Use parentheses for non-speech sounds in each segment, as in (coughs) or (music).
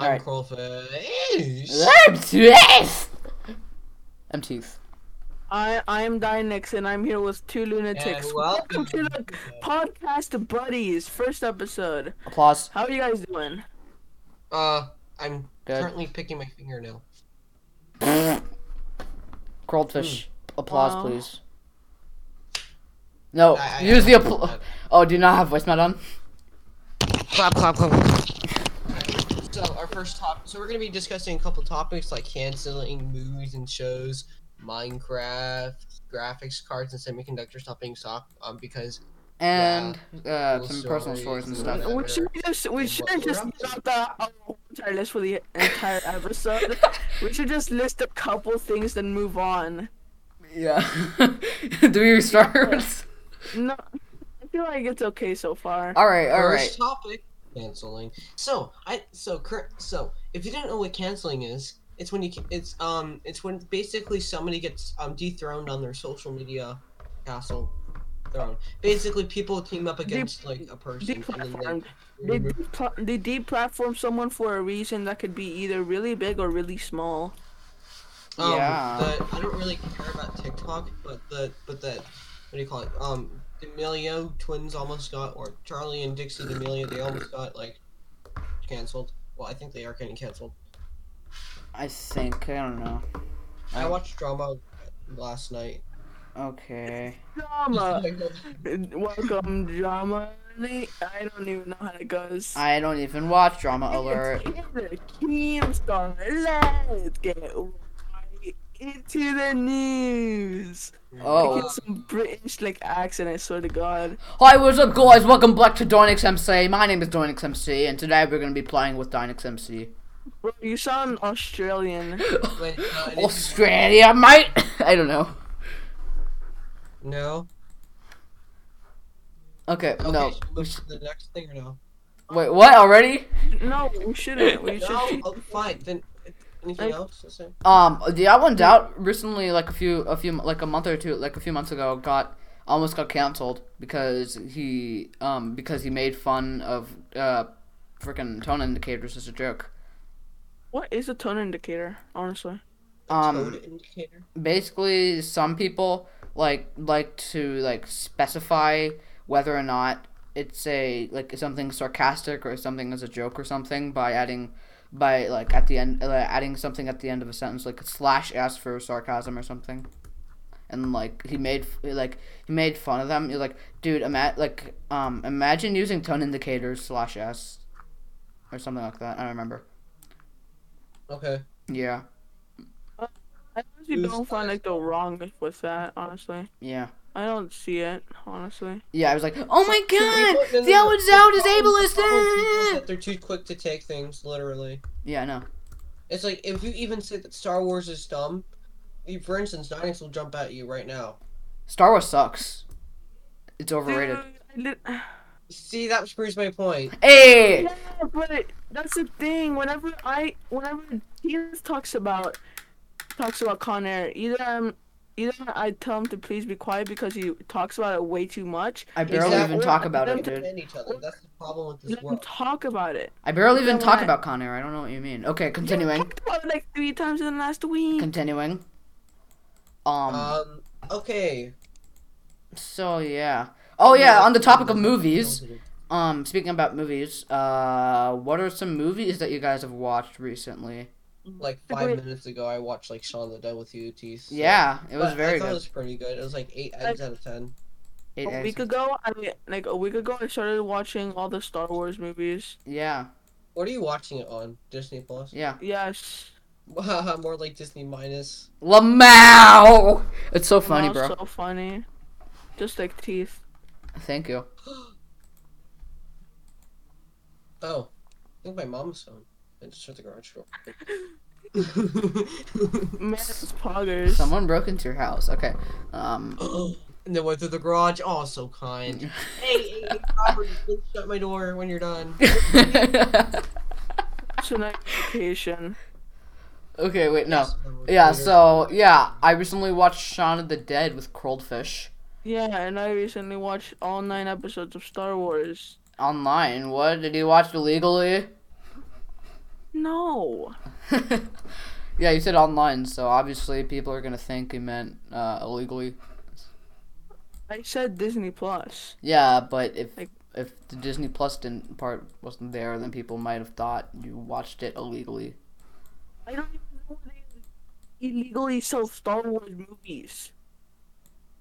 I'm Alright. Crawfish. I'm Teeth. I'm Teeth. I I am Dynix and I'm here with two lunatics. And welcome to the podcast buddies first episode. Applause. How are you guys doing? Uh, I'm Good. currently picking my fingernail. (laughs) Curled fish. Applause, Wow. please. No, I- I- use the applause. Oh, do you not have voice voicemail on? Clap, clap, clap. So our first topic. So we're gonna be discussing a couple topics like canceling movies and shows, Minecraft, graphics cards, and semiconductors not being stocked. Um, because And uh, Cool some personal stories stories and and stuff. We should just we shouldn't just we're give up out the whole entire list for the entire episode. (laughs) we should just list a couple things then move on. Yeah. (laughs) do we restart? No, I feel like it's okay so far. all right, all right. first topic canceling. So I so cur- so if you don't know what canceling is, it's when you ca- it's um it's when basically somebody gets um dethroned on their social media castle throne. Basically, people team up against like a person and then Deplatformed. they, They depla- they deplatform someone for a reason that could be either really big or really small. um, Yeah. The, I don't really care about TikTok, but the but the what do you call it? Um, D'Amelio twins almost got, or Charlie and Dixie D'Amelio, they almost got like canceled. Well, I think they are getting canceled. I think I don't know. I watched drama last night. Okay. Drama. (laughs) Welcome, drama. I don't even know how it goes. I don't even watch Drama Alert. It's Keemstar. Let's get right into the news. I Oh. get some British like accent. I swear to God. Hi, what's up, guys? Welcome back to Dynix MC. My name is Dynix MC, and today we're gonna be playing with Dynix MC. Bro, you sound Australian. (laughs) Wait, no, Australia, mate. (coughs) I don't know. no. Okay, Okay, no. should we move to the next thing or no? Wait, what already? No, we shouldn't. We (laughs) should. No. Oh, fine. Then anything else to say? Um, the I One Doubt recently, like a few, a few, like a month or two, like a few months ago, got almost got canceled because he, um, because he made fun of uh, freaking tone indicators as a joke. What is a tone indicator? Honestly. Um, Toad indicator. basically some people like like to like specify whether or not it's a like something sarcastic or something as a joke or something by adding by like at the end uh, adding something at the end of a sentence like slash s for sarcasm or something. And like he made like he made fun of them. You're like dude ima- like um imagine using tone indicators slash s or something like that. I don't remember. Okay. yeah. I honestly don't find like the wrong with that. Honestly, yeah I don't see it. Honestly. yeah i was like oh my god no, the no, out no. out is The problem- the problem with people is ableist They're too quick to take things literally. Yeah, I know. It's like if you even say that Star Wars is dumb, you- for instance, Dynix will jump at you right now. Star Wars sucks. It's overrated. Dude, (sighs) I lit- (sighs) See, that proves my point. Hey! Yeah, but that's the thing. Whenever I, whenever Diaz talks about, talks about Con Air, either I'm, either I tell him to please be quiet because he talks about it way too much. I barely Exactly. even talk about it, dude. Each other. That's the problem with this world. talk about it. I barely even You talk what? about Con Air. I don't know what you mean. Okay, continuing. talked about it like three times in the last week. Continuing. Um, Um. Okay. so yeah. Oh yeah, on the topic of movies, um, speaking about movies, uh, what are some movies that you guys have watched recently? Like five Wait. minutes ago, I watched like Shaun the Dead with you, Teeth. so- Yeah, it was But very I thought good. it was pretty good. It was like eight eggs out of ten. Eight A eggs. week ago, I like a week ago, I started watching all the Star Wars movies. Yeah, What are you watching it on? Disney Plus? yeah. Yes, (laughs) More like Disney minus. Lamau! It's so funny, Wow, bro. So funny, just like teeth. Thank you. (gasps) Oh, I think my mom's phone. I just shut the garage door. (laughs) Man, it's (laughs) poggers. Someone broke into your house. Okay. Um. (clears throat) and then went through the garage. Oh, so kind. (laughs) hey, hey, hey, Robert, please shut my door when you're done. It's a notification. okay, wait, no. Yes, Yeah, later. so, yeah, I recently watched Shaun of the Dead with Curled Fish Yeah, and I recently watched all nine episodes of Star Wars. online. What? Did you watch illegally? No. (laughs) yeah, you said online, so obviously people are gonna think you meant uh, illegally. I said Disney Plus. Yeah, but if Like- if the Disney Plus didn't part wasn't there, then people might have thought you watched it illegally. I don't even know they illegally sell Star Wars movies.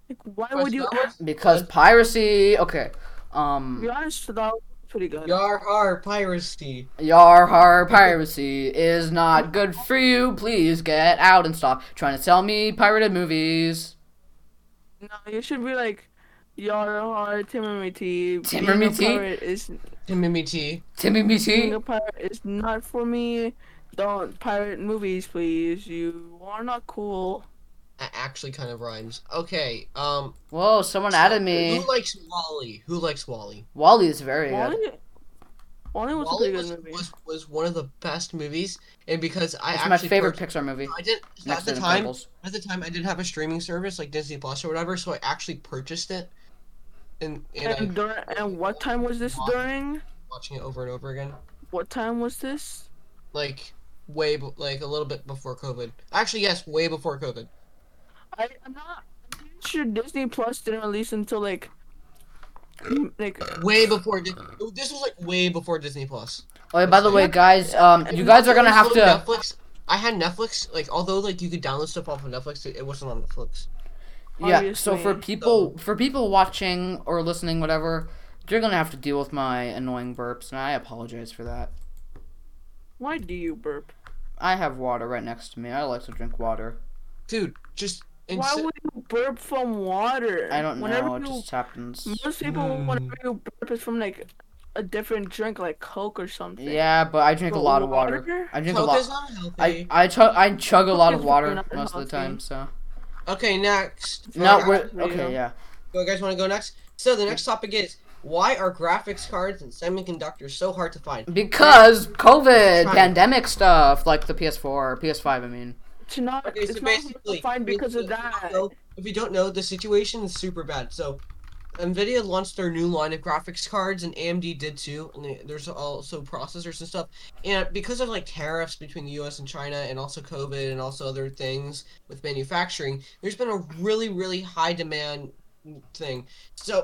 Like, why But would you? Wars- Because piracy. Okay. To Um. be honest, Star Wars is pretty good. Yar har piracy. Yar har piracy is not good for you. Please get out and stop trying to sell me pirated movies. No, you should be like, Yar har Timothy. Timothy? is Timmy T. Timmy me being a pirate is not for me. Don't pirate movies, please. You are not cool. That actually kind of rhymes. Okay. Um. Whoa! Someone added me. Who likes WALL-E? Who likes WALL-E? WALL-E is very good. WALL-E, WALL-E was a WALL-E was, movie. was was one of the best movies, and because I It's actually my favorite purchased- Pixar movie. I did Next at the time. Incredibles. At the time, I didn't have a streaming service like Disney Plus or whatever, so I actually purchased it, and and, And, I dur- and what time was this during? watching it over and over again, What time was this? like way like a little bit before COVID. Actually, yes, way before COVID. I, I'm not I'm sure Disney Plus didn't release until like like Way before Di- this was like way before Disney Plus. Oh, yeah, by the way, guys, um, you guys are gonna have to. Netflix. I had Netflix. Like, although like you could download stuff off of Netflix, it, it wasn't on Netflix. Yeah. So for Obviously. people, for people watching or listening, whatever, you're gonna have to deal with my annoying burps, and I apologize for that. why do you burp? I have water right next to me. I like to drink water. Dude, just Why instead. would you burp from water? I don't Whenever know. It you, just happens. most people Mm. whenever you burp is from like a different drink like Coke or something. Yeah, but I drink a But lot of water. I drink a Coke lot. is not healthy. I I chug I chug a lot of water really not most of the time. So Okay, next. no, For- we're Yeah. okay. Yeah. You guys want to go next? So the next topic is why are graphics cards and semiconductors so hard to find? Because COVID, pandemic stuff, like the PS4, PS5. I mean. It's not. Okay, it's so not basically, fine because of that. know- if you don't know, the situation is super bad. So, Nvidia launched their new line of graphics cards, and AMD did too. And they- there's also processors and stuff. And because of like tariffs between the U.S. and China, and also COVID, and also other things with manufacturing, there's been a really, really high demand thing. So,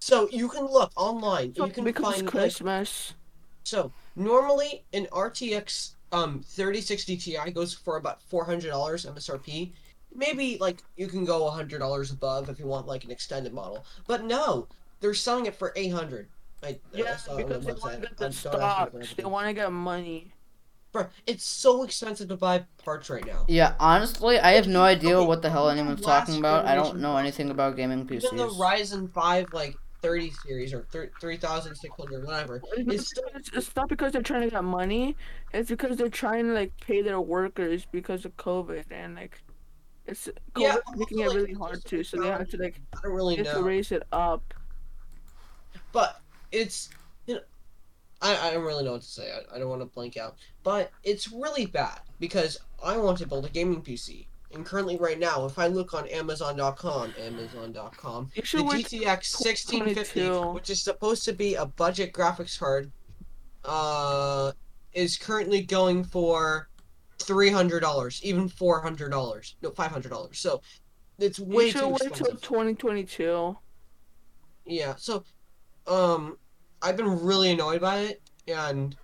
so you can look online. You can find like, Christmas. so normally an RTX um 3060 Ti goes for about four hundred dollars MSRP. Maybe like you can go hundred dollars above if you want like an extended model. But no, they're selling it for eight hundred. I, I Yeah, saw on because the they want website. to get the don't ask me for stocks. They want to get money. Bro, it's so expensive to buy parts right now. Yeah, honestly, I have no idea Okay, what the hell anyone's talking about. I don't know anything about gaming PCs. Even the Ryzen five like thirty series or three thousand six hundred whatever. It's, It's still it's not because they're trying to get money. It's because they're trying to like pay their workers because of COVID and like it's COVID Yeah, making also, it like, really hard too. So they have to like I don't really have to know. raise it up. but it's you know I, I don't really know what to say I, I don't want to blank out but it's really bad because i want to build a gaming pc and currently right now if i look on amazon.com amazon.com the gtx 1650 which is supposed to be a budget graphics card uh is currently going for $300 even $400 no $500 so it's way You should too wait till 2022. yeah, so um I've been really annoyed by it and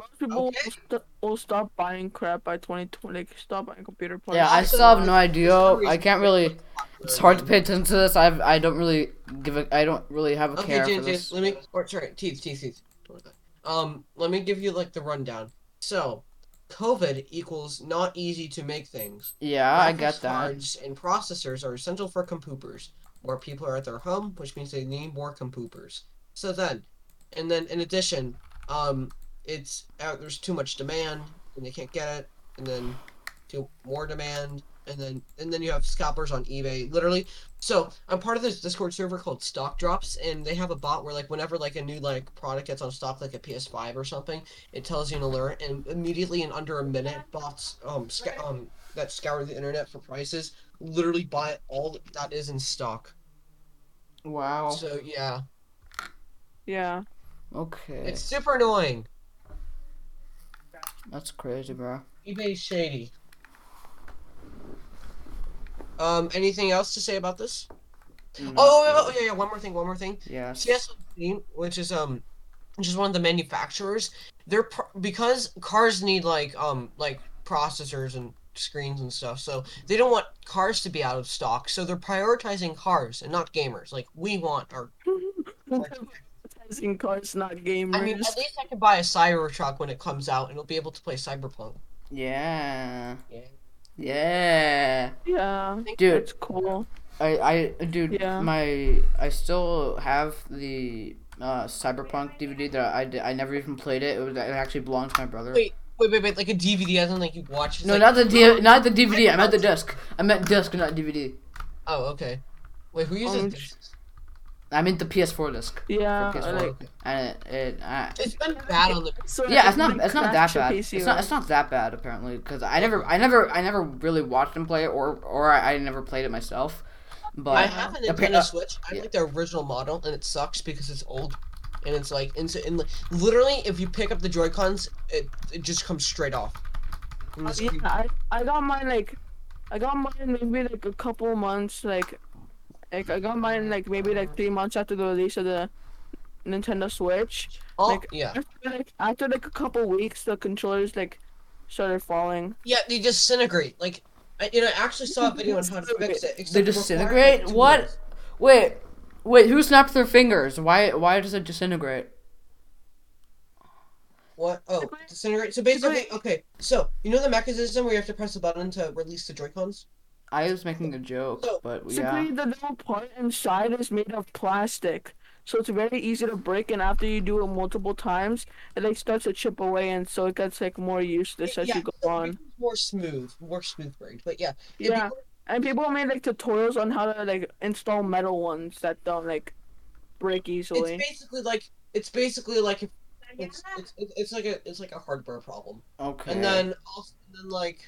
Most people Okay. will, st- will stop buying crap by 2020. Like, stop buying computer parts. Yeah, I still have no idea. I can't really. It's hard to pay attention to this. I've I don't really give a. I don't really have a Okay, care James, for James, this. let me or sorry, teeth, teeth, teeth. Don't worry about it. Um, let me give you like the rundown. So COVID equals not easy to make things. Yeah, I Graphics get that. Cards and processors are essential for compoopers. More people are at their home, which means they need more compoopers. So then, and then in addition, um, it's out. There's too much demand, and they can't get it, and then too more demand, and then and then you have scalpers on eBay, literally. So I'm part of this Discord server called Stock Drops, and they have a bot where like whenever like a new like product gets on stock, like a PS5 or something, it tells you an alert, and immediately in under a minute, bots um sc- um that scour the internet for prices literally buy all that is in stock. Wow. So yeah, Yeah. Okay. it's super annoying. That's crazy, bro. eBay's shady. Um, anything else to say about this? Not Oh, oh, oh, yeah, yeah. One more thing. One more thing. Yeah. TSMC, which is um, which is one of the manufacturers, they're pro- because cars need like um like processors and screens and stuff, so they don't want cars to be out of stock. So they're prioritizing cars and not gamers. Like we want our. (laughs) Advertising cars, not gamers. I mean, at least I can buy a Cybertruck when it comes out, and it'll be able to play Cyberpunk. Yeah. Yeah. Yeah. yeah, Dude, it's cool. I, I, dude, Yeah. my, I still have the uh, Cyberpunk DVD that I, did, I never even played it. It was it actually belonged to my brother. Wait, wait, wait, wait! Like a DVD, as in like you watch. It's no, like, not the D- not the DVD. I meant the disc. I meant disc, not DVD. Oh, okay. Wait, who uses Um, this? I mean the PS4 disc. Yeah, PS4. like And it, it uh, It's been bad on the. so yeah, it's it not it's not that bad. It's not it's not that bad apparently because I never I never I never really watched him play it or or I, I never played it myself. But I have a appa- Nintendo uh, Switch. I yeah. like the original model, and it sucks because it's old, and it's like, and, so- and literally, if you pick up the Joy Cons, it it just comes straight off. from the Yeah. I, I got mine like, I got mine maybe like a couple months like, like I got mine like maybe like three months after the release of the Nintendo Switch. Oh, like- yeah, After like after like a couple weeks, the controllers like started falling. yeah, they disintegrate. Like, I, you know, I actually saw a video on how to fix it. except They it requires, disintegrate? like, two What? months. Wait, wait, who snapped their fingers? Why why does it disintegrate? What? Oh, disintegrate. So basically, okay. So you know the mechanism where you have to press a button to release the Joy Cons. I was making a joke, So, but Simply, yeah. the little part inside is made of plastic, so it's very easy to break. And after you do it multiple times, it like starts to chip away, and so it gets like more useless as you go so on. becomes more smooth, more smooth break. But yeah, Yeah. you- And people made like tutorials on how to like install metal ones that don't like break easily. it's basically like it's basically like if it's, it's it's it's like a it's like a hardware problem. Okay. And then also and then like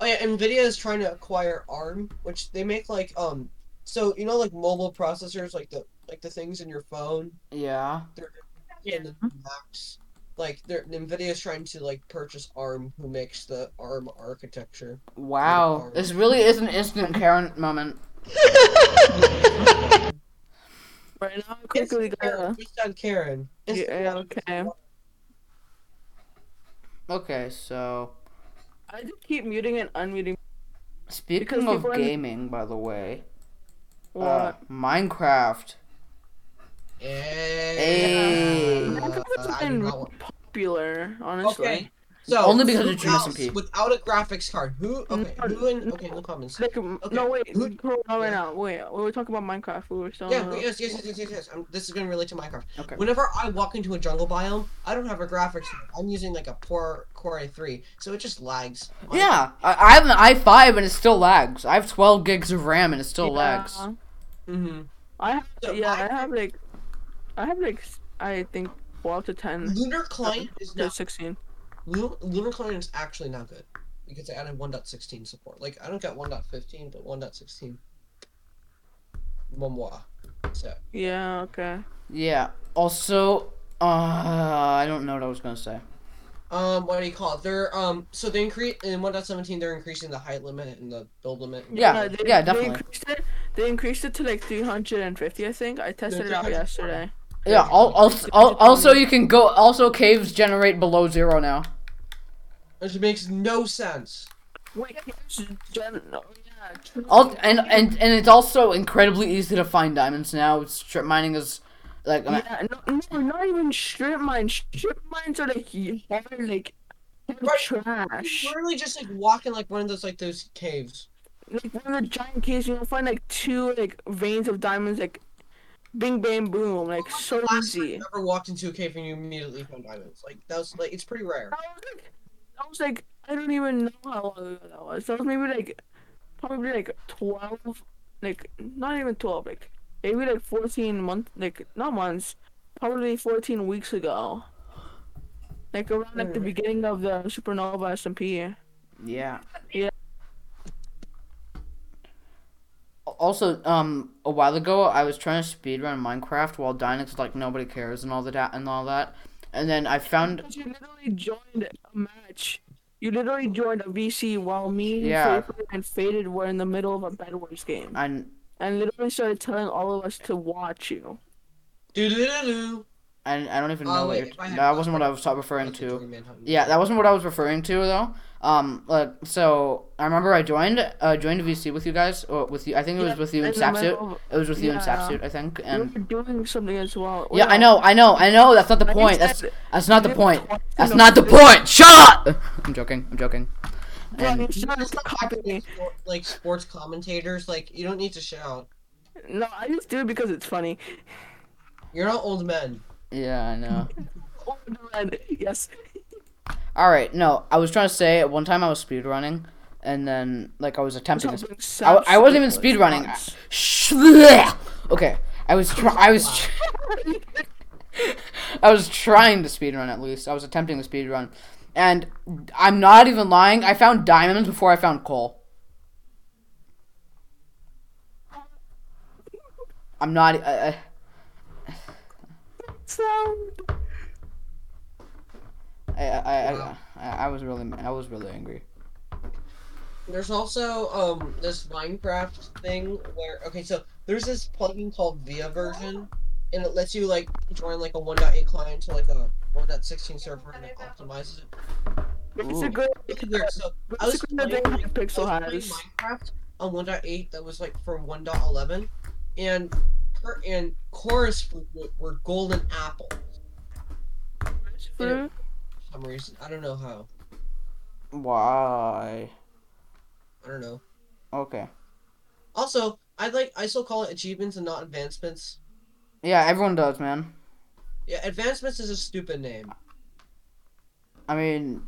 oh yeah, Nvidia is trying to acquire ARM, which they make like um so you know like mobile processors like the like the things in your phone yeah. and the Macs. Like they're Nvidia is trying to like purchase ARM, who makes the ARM architecture. Wow. Arm. This really is an instant Karen moment. (laughs) Right now, I'm quickly Karen, gotta. we said Karen. It's- Yeah, okay. Okay, so I just keep muting and unmuting. speaking Because of people in- gaming, by the way, uh, What? Minecraft. Hey. Uh, Minecraft has been not want- popular, honestly. Okay. So only because of Judas else, and Without a graphics card, who? Okay, no, who in, okay, no comments. Okay. No wait, who, no, right now. Wait, we were talking about Minecraft. We were still. Yeah, yes, yes, yes, yes, yes. yes. I'm, this is gonna relate to Minecraft. Okay. Whenever I walk into a jungle biome, I don't have a graphics. I'm using like a poor Core i3, so it just lags. Minecraft. Yeah, I, I have an i5 and it still lags. I have 12 gigs of RAM and it still yeah. lags. Mhm. I have, so yeah, I, I have like, I have like, I think 12 to 10. Lunar client is now 16. Lunar, Lunar Client is actually not good because they added 1.16 support. Like I don't get 1.15, but 1.16. Momoa. So Yeah. Okay. Yeah. Also, uh, I don't know what I was gonna say. Um, what do you call it? They're um, so they increase in 1.17. They're increasing the height limit and the build limit. Yeah, they, yeah, They increased it. They increased it to like three hundred and fifty. I think I tested it out yesterday. Yeah. Also, also, you can go. Also, caves generate below zero now. Which makes no sense. Wait, it's oh, yeah. All and and and it's also incredibly easy to find diamonds now. Strip mining is like I mean, Yeah, no, no, not even strip mines. Strip mines are like hard, like hard Right. trash. Literally just like walking like one of those like those caves. Like one of the giant caves, you'll find like two like veins of diamonds, like bing bang boom, like so Last time easy. ever walked into a cave and you immediately found diamonds. Like that was like it's pretty rare. I was like, I was don't even know how long ago that was. That was maybe like, probably like twelve, like not even twelve, like maybe like fourteen months, like not months, probably fourteen weeks ago. Like around like the beginning of the supernova SMP. yeah. Yeah. Also, um, a while ago, I was trying to speedrun Minecraft while dying 'cause, like nobody cares and all that and all that, and then I found Because you literally joined a match You literally joined a VC while me, Yeah. Faber, and Faded were in the middle of a Bed Wars game, I and literally started telling all of us to watch you. Do do do do. I, I don't even Oh, know what wait, you're. if I That wasn't what I was Buster, referring to. Yeah, that wasn't what I was referring to though. Um, like so, I remember I joined uh joined a VC with you guys, or with you. I think it was Yeah, with you in in the Sapsuit. of- It was with you in Yeah. Sapsuit, I think. You And were doing something as well. yeah, I know, I know, I know. That's not the Like point. That's that's not the point. That's not the point. Shut up. (laughs) I'm joking. I'm joking. Bro, And you You started just like copy acting me. like sport- like sports commentators. Like you don't need to shout. No, I just do it because it's funny. You're not old men. yeah, I know. (laughs) Oh, and yes. All right, no, I was trying to say at one time I was speed running, and then like I was attempting. To, I, I wasn't even speed running. Okay, I was try- I was tr- (laughs) I was trying to speed run at least. I was attempting to speed run, and I'm not even lying. I found diamonds before I found coal. I'm not. Uh, uh, Sound. I, I, I, I, I was really I was really angry. There's also um this Minecraft thing where okay, so there's this plugin called ViaVersion, and it lets you like join like a 1.8 client to like a 1.16 server and it optimizes it. Basically, It's weird. So I was basically the playing, thing like, Pixel I was playing has. Minecraft on 1.8 that was like for 1.11, and per, and chorus fruit were, were golden apples Fruit. Some reason. I don't know how. Why? I don't know. Okay. Also, I like I still call it achievements and not advancements. Yeah, everyone does, man. Yeah, advancements is a stupid name. I mean,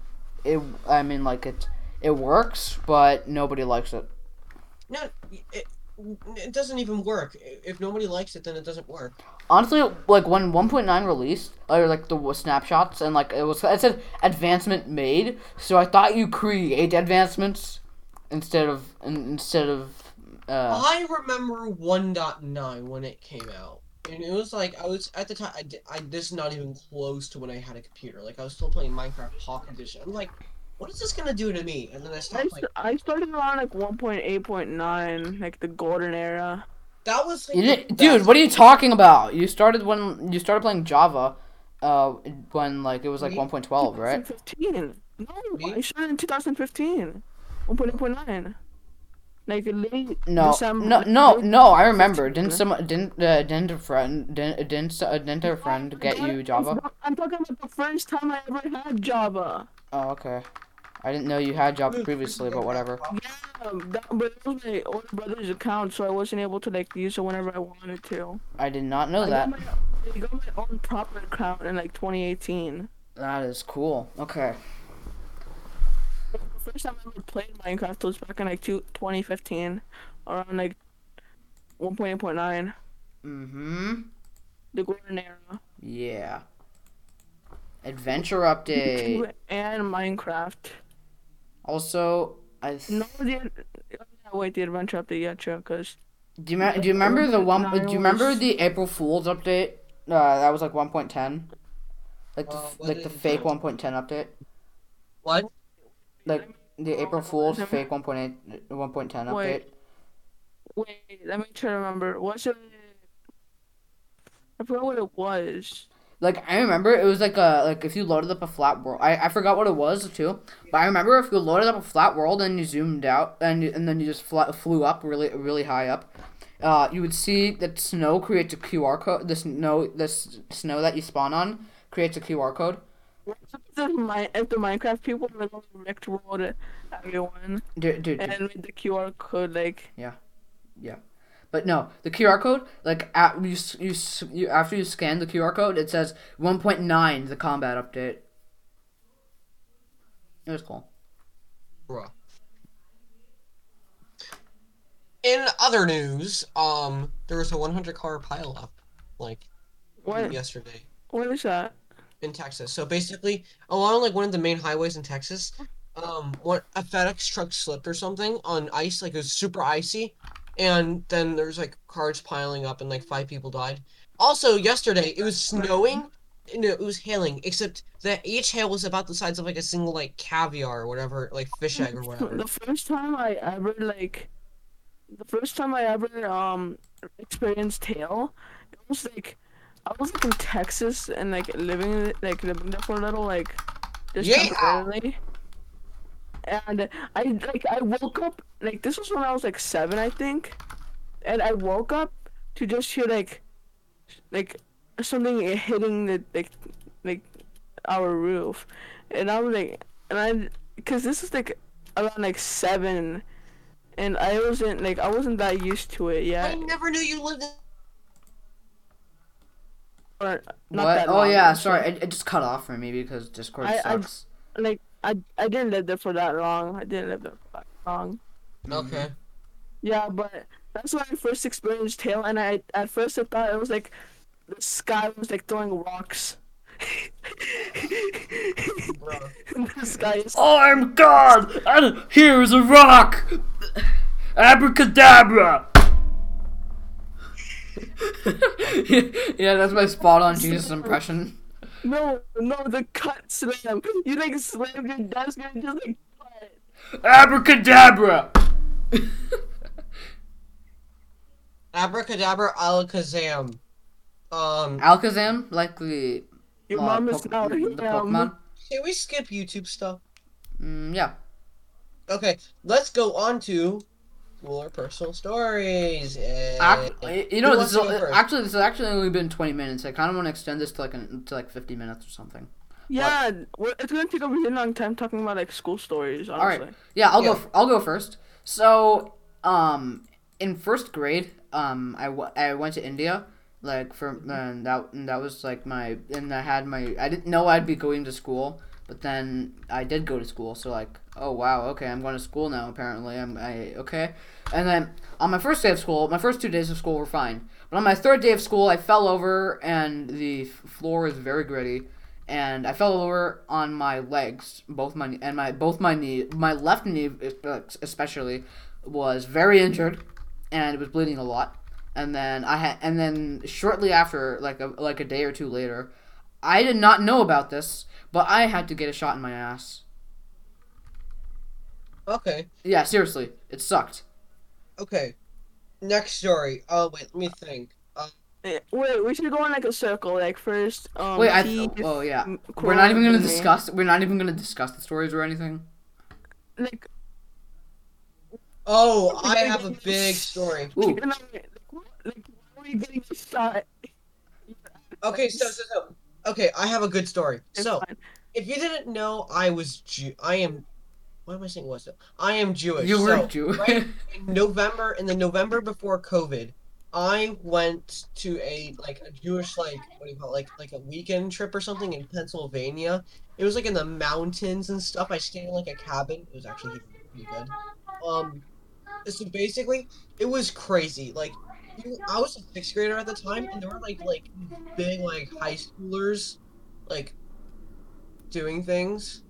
it. I mean, like it. It works, but nobody likes it. No, it, it doesn't even work. If nobody likes it, then it doesn't work. Honestly, like when 1.9 released, or like the snapshots, and like it was, it said advancement made. So I thought you create advancements instead of instead of. Uh, I remember 1.9 when it came out, and it was like I was at the time. I, I this is not even close to when I had a computer. Like I was still playing Minecraft Pocket Edition. I'm like, what is this gonna do to me? And then I I, stopped. Like st- I started around like 1.8.9, like the golden era. that was like you the didn't, dude, best- what are you talking about? You started when you started playing Java, uh, when like it was like 1.12, right? 2015. No, Me? I started in 2015. 1.8.9. Like late No, December. no, no, no. I remember. Didn't some didn't uh, didn't a friend didn't didn't uh, didn't a friend get you Java? I'm talking about the first time I ever had Java. Oh, okay. I didn't know you had Java previously, but whatever. Yeah, that, but it was my older brother's account, so I wasn't able to like use it whenever I wanted to. I did not know I that. got my, I got my own proper account in like 2018. That is cool. Okay. The first time I ever played Minecraft was back in like two, 2015, around like 1.8.9, Mm-hmm. the golden era. Yeah. Adventure update. And Minecraft. Also, I. Th- No, the yeah, wait, the adventure update yet, sure, cause Do you me- do you remember the one? Do you remember the April Fool's update? Uh, that was like 1.10. Like the Uh, like the fake 1.10 update. What? Like the April Fool's fake 1.8 1.10 update. Wait. wait, let me try to remember. Was it? I forgot what it was. Like I remember it was like a like if you loaded up a flat world. I, I forgot what it was too, but I remember if you loaded up a flat world and you zoomed out and and then you just fly, flew up really really high up, uh, you would see that snow creates a QR code. The snow this snow that you spawn on creates a QR code. (laughs) If the Minecraft people were to Rift World everyone Dude, dude, dude. and made the QR code like But no, the QR code, like at, you, you, you after you scan the QR code, it says 1.9 the combat update. It was cool. Bruh. In other news, um, there was a 100 car pileup, like what yesterday what is that? in Texas. So basically, along like one of the main highways in Texas, um, what a FedEx truck slipped or something on ice, like it was super icy, and then there's like cars piling up and like five people died. Also, yesterday it was snowing, no, it was hailing. Except that each hail was about the size of like a single like caviar or whatever, like fish egg or whatever. The first time I ever like, the first time I ever um experienced hail, it was like I was like in Texas and like living like living there for a little like just Yeah. temporarily. And I like I woke up like this was when I was like seven I think, and I woke up to just hear like like something hitting the like like our roof, and I was like and I because this is like around like seven, and I wasn't like I wasn't that used to it yet. I never knew you lived in. Or not what? that Oh long, yeah, so- sorry, it, it just cut off for me because Discord I- I- sucks. Like I I didn't live there for that long. I didn't live there for that long. Okay. Yeah, but that's when I first experienced hail, and I at first I thought it was like the sky was like throwing rocks. Bruh. (laughs) the sky is oh, I'm God, and here is a rock. Abracadabra. (laughs) yeah, that's my spot on Jesus impression. No no the cut slam. You like slammed your desk and just like cut. Abracadabra. (laughs) Abracadabra, alakazam. Um, Alakazam, like the Your uh, mom is Poke- now the here. Pokemon. can we skip YouTube stuff? Mm, yeah. Okay, let's go on to cooler personal stories. Yay. You know, this is, to go first? actually this has actually only been twenty minutes. I kind of want to extend this to like an, to like fifty minutes or something. Yeah, well, it's gonna take a really long time talking about like school stories. All Honestly. right. Yeah, I'll Yeah. go. F- I'll go first. So, um, in first grade, um, I, w- I went to India, like for and that and that was like my and I had my I didn't know I'd be going to school, but then I did go to school. So like, oh wow, okay, I'm going to school now. Apparently, I'm I okay. And then on my first day of school, my first two days of school were fine. But on my third day of school, I fell over and the floor was very gritty and I fell over on my legs, both my and my both my knee, my left knee especially was very injured, and it was bleeding a lot. And then I had, and then shortly after, like a like a day or two later, I did not know about this, but I had to get a shot in my ass. Okay, Yeah, seriously, it sucked. okay. Next story. Oh wait, let me think. Um, Eh, Wait, we should go in like a circle. Like first, um. Wait, I Keith, oh yeah, M- we're not even gonna Corey, discuss. We're not even gonna discuss the stories or anything. Like, oh, I have a big story. Ooh, you know, like, what- like, why are you getting a shot? Okay, so so so. Okay, I have a good story. So, if you didn't know, I was Jew. I am. What am I saying? Was it? I am Jewish. you were so, Jew. right in November, in the November before COVID, I went to a like a Jewish like what do you call it? like like a weekend trip or something in Pennsylvania. It was like in the mountains and stuff. I stayed in like a cabin. It was actually pretty good. Um, so basically, it was crazy. Like, you- I was a sixth grader at the time, and there were like like big like high schoolers, like doing things.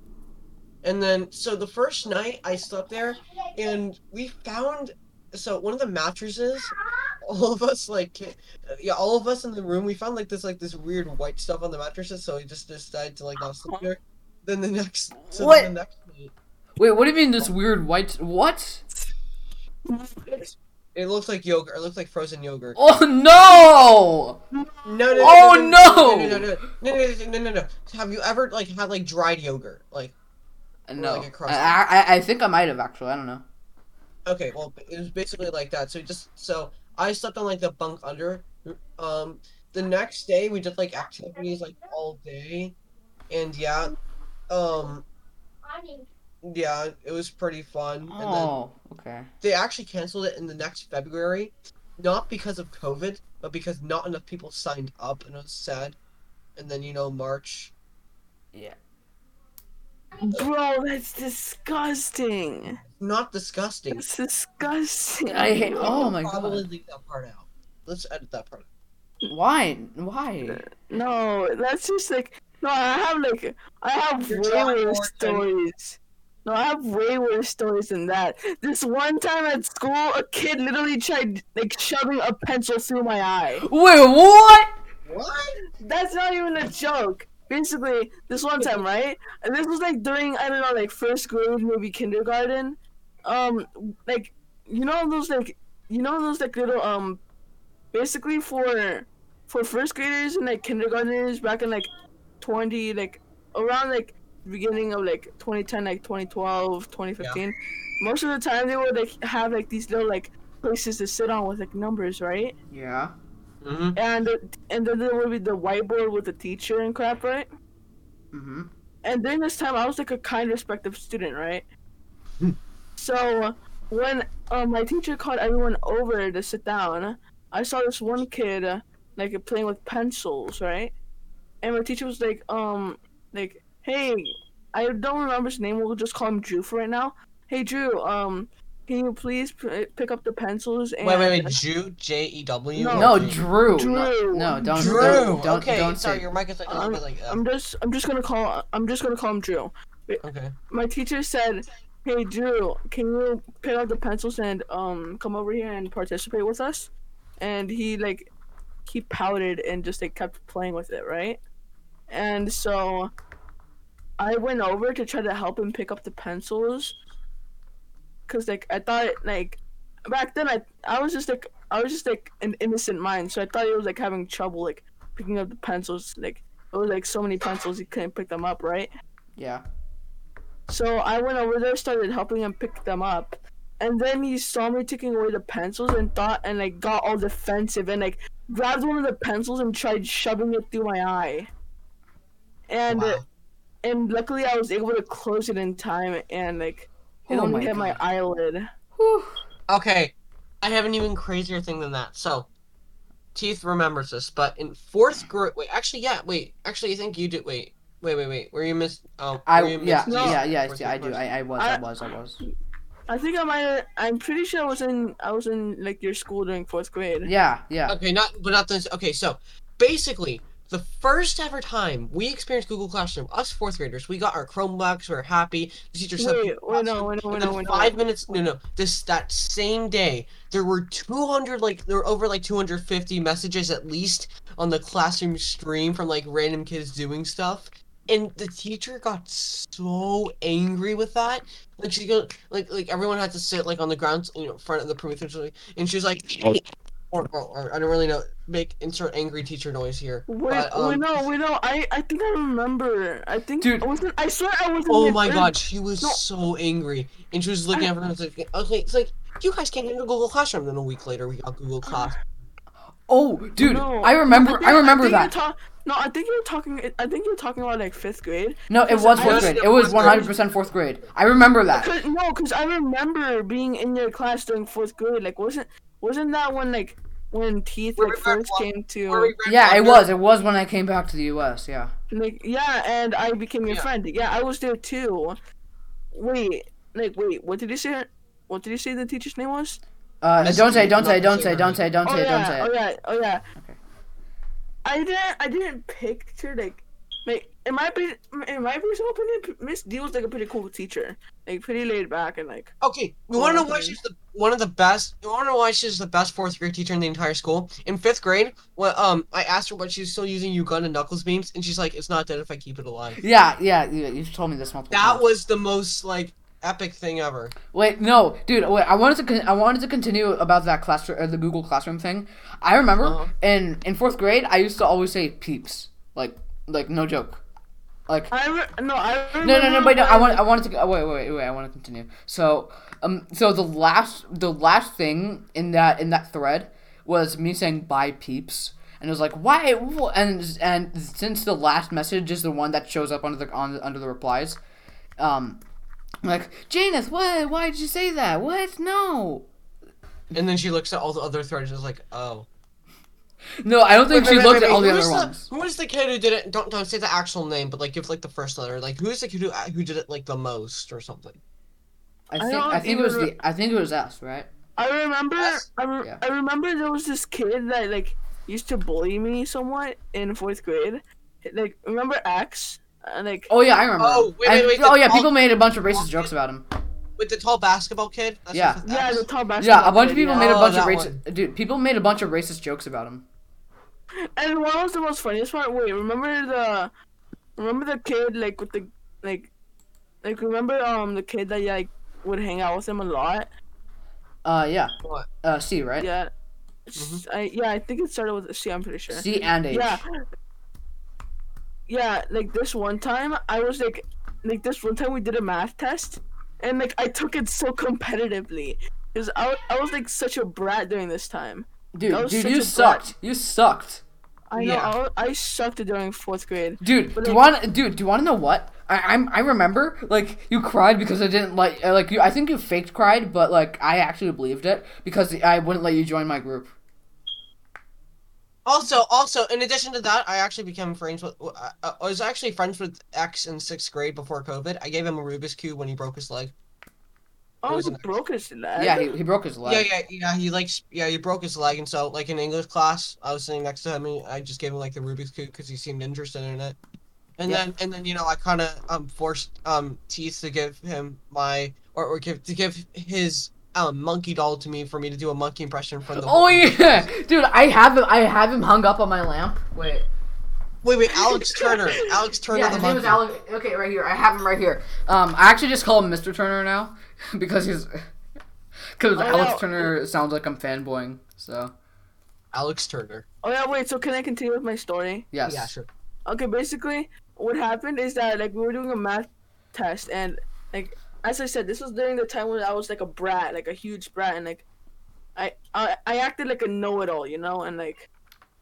And then, so the first night I slept there, and we found so one of the mattresses. All of us like, yeah, all of us in the room. We found like this like this weird white stuff on the mattresses. So we just decided to like not sleep there. Then the next, so what? Then the next night, Wait, what do you mean this weird white? What? It looks like yogurt. It looks like frozen yogurt. Oh no! No no. Oh no! No no no no no no no no. Have you ever like had like dried yogurt? Like no, like a crust. I, I I think I might have actually. I don't know. Okay, well, it was basically like that. So just so I slept on like the bunk under. Um, the next day we did like activities like all day, and yeah, um, yeah, it was pretty fun. And then Oh, okay. they actually canceled it in the next February, not because of COVID, but because not enough people signed up, and it was sad. And then you know March. Yeah. Bro, that's disgusting. Not disgusting. It's disgusting. I hate. Oh my god. Probably god. leave that part out. Let's edit that part. Why? Why? No, that's just like no. I have like I have You're way worse stories. No, I have way worse stories than that. This one time at school, a kid literally tried like shoving a pencil through my eye. Wait, what? What? That's not even a joke. Basically, this one time, right? And this was like during I don't know, like first grade, maybe kindergarten. Um, like you know those like you know those like little um, basically for for first graders and like kindergartners back in like twenty like around like beginning of like 2010 like 2012 2015 most of the time they would like have like these little like places to sit on with like numbers right Yeah. Mm-hmm. and and then there would be the whiteboard with the teacher and crap, right? Mm-hmm. And during this time, I was like a kind, respectful student, right? so when um, my teacher called everyone over to sit down, I saw this one kid uh, like playing with pencils, right? And my teacher was like, um, like, hey, I don't remember his name. We'll just call him Drew for right now. Hey, Drew, um, can you please p- pick up the pencils and Wait, wait, wait. Jew, J E W. No. No. Drew. Drew. No, no, don't. Drew. Don't, don't, okay, don't sorry, say. your mic is like a little bit like. Uh, I'm just, I'm just gonna call, I'm just gonna call him Drew. okay. my teacher said, "Hey Drew, can you pick up the pencils and um come over here and participate with us?" And he like he pouted and just like kept playing with it, right? And so I went over to try to help him pick up the pencils cuz like I thought like back then I I was just like I was just like an innocent mind, so I thought he was like having trouble like picking up the pencils like it was like so many pencils he couldn't pick them up, right? Yeah. So I went over there, started helping him pick them up, and then he saw me taking away the pencils and thought and like got all defensive and like grabbed one of the pencils and tried shoving it through my eye. And Wow. and luckily I was able to close it in time and like Oh only my hit my eyelid. Whew. Okay, I have an even crazier thing than that. So, Teeth remembers this, but in fourth grade, wait, actually, yeah, wait, actually, I think you did. Wait, wait, wait, wait. Were you miss? Oh, I were you yeah No. yeah Teeth yeah yeah I do I, I was I I- was I was I think I might. I'm pretty sure I was in. I was in like your school during fourth grade. yeah yeah Okay, not but not this. Okay, so basically, the first ever time we experienced Google Classroom, us fourth graders, we got our Chromebooks. We were happy. The teacher said, Wait, wait, no, wait, no, wait, no, then wait, no. five minutes. No, no. This that same day, there were 200 like there were over like 250 messages at least on the classroom stream from like random kids doing stuff. And the teacher got so angry with that. Like she go like like everyone had to sit like on the ground, you know, front of the Prometheus, and she was like, oh. Or, or, or I don't really know, make insert angry teacher noise here. Wait, but, um, wait, no, wait, no. I, I think I remember. I think Dude. I wasn't. I swear I wasn't. Oh my god, she was No. so angry. And she was looking at everyone and was like, okay, it's like, you guys can't handle Google Classroom. And then a week later, we got Google Class. (gasps) oh dude No, I remember think- I remember think that ta- no, I think you're talking. I think you were talking about like fifth grade. no it was fourth grade it was fourth one grade. hundred percent fourth grade I remember that Cause, no, because I remember being in your class during fourth grade. Like, wasn't wasn't that when like when teeth like first blood- came to Were we red yeah it was it was when I came back to the U.S. yeah like yeah, and I became your Yeah. friend. Yeah, I was there too. Wait, like wait, what did you say? What did you say the teacher's name was? uh Miss- don't say don't say don't say don't say don't oh say don't say oh it. yeah, oh yeah. Okay. I didn't, I didn't picture like, like in my opinion, in my personal opinion, Miss D was like a pretty cool teacher, like pretty laid back and like. Okay, you want to know why she's the one of the best? You want to know why she's the best fourth grade teacher in the entire school? In fifth grade, well, um, I asked her what she's still using Uganda Knuckles beams, and she's like, "It's not dead if I keep it alive." yeah yeah you, you've told me this multiple That times. was the most like epic thing ever. Wait, no, dude. Wait, I wanted to. Con- I wanted to continue about that classroom, uh, the Google Classroom thing. I remember Uh-huh. in in fourth grade, I used to always say "peeps," like like no joke, like I re- no, I no no no. remember Wait, no. I want I wanted to. oh, Wait wait wait. I want to continue. So um so the last the last thing in that in that thread was me saying "bye peeps." And it was like, why? And and since the last message is the one that shows up under the on under the replies, um, like Janeth, why Why did you say that? What? No. And then she looks at all the other threads and is like, "Oh." No, I don't think Wait, she wait, looked wait, at all the other was ones. Who was the kid who did it? Don't don't say the actual name, but like give like the first letter. Like who's the kid who who did it like the most or something? I I think don't I, think it was even the I think it was us, right? I remember. Yes. I, re- Yeah. I remember there was this kid that like used to bully me somewhat in fourth grade. Like remember X? And like Oh yeah, I remember. Oh, wait, And- wait, wait, oh yeah, tall- people made a bunch of racist jokes about him. With the tall basketball kid. That's Yeah. yeah, the tall basketball. Yeah, a bunch of people yeah. made a Oh, bunch of racist dude. People made a bunch of racist jokes about him. And what was the most funniest part? Wait, remember the, remember the kid like with the like, like remember um the kid that like would hang out with him a lot. Uh, yeah. What? Uh, C, right? Yeah. S- I, yeah, I think it started with a C. I'm pretty sure. C and H. Yeah. Yeah, like this one time, I was like, like this one time we did a math test, and like I took it so competitively, cause I, I was like such a brat during this time. Dude, That was dude, such you a brat. sucked. You sucked. I know Yeah. I, wa- I sucked during fourth grade. Dude, But do you like- want dude, do you want to know what? I I'm, I remember like you cried because I didn't like uh, like you I think you faked cried, but like I actually believed it because I wouldn't let you join my group. Also, also, in addition to that, I actually became friends with. I, I was actually friends with X in sixth grade before COVID. I gave him a Rubik's cube when he broke his leg. Oh, was he an- broke his leg. Yeah, he, he broke his leg. Yeah, yeah, yeah. He like, s- yeah, he broke his leg, and so like in English class, I was sitting next to him, and I just gave him like the Rubik's cube because he seemed interested in it. And Yeah. then, and then you know, I kind of um forced um Tease to give him my or, or give to give his um monkey doll to me for me to do a monkey impression from the. Oh yeah, dude, I have him. I have him hung up on my lamp. Wait. Wait, wait, (laughs) Alex Turner, Alex Turner, Yeah, the his name is monkey. Alex. Okay, right here. I have him right here. Um, I actually just call him Mr. Turner now (laughs) because he's (laughs) because Oh, Alex no. Turner sounds like I'm fanboying. So Alex Turner. Oh yeah, wait. So can I continue with my story? yes. Yeah, sure. Okay, basically, what happened is that like we were doing a math test, and like as I said, this was during the time when I was like a brat, like a huge brat, and like I I, I acted like a know-it-all, you know, and like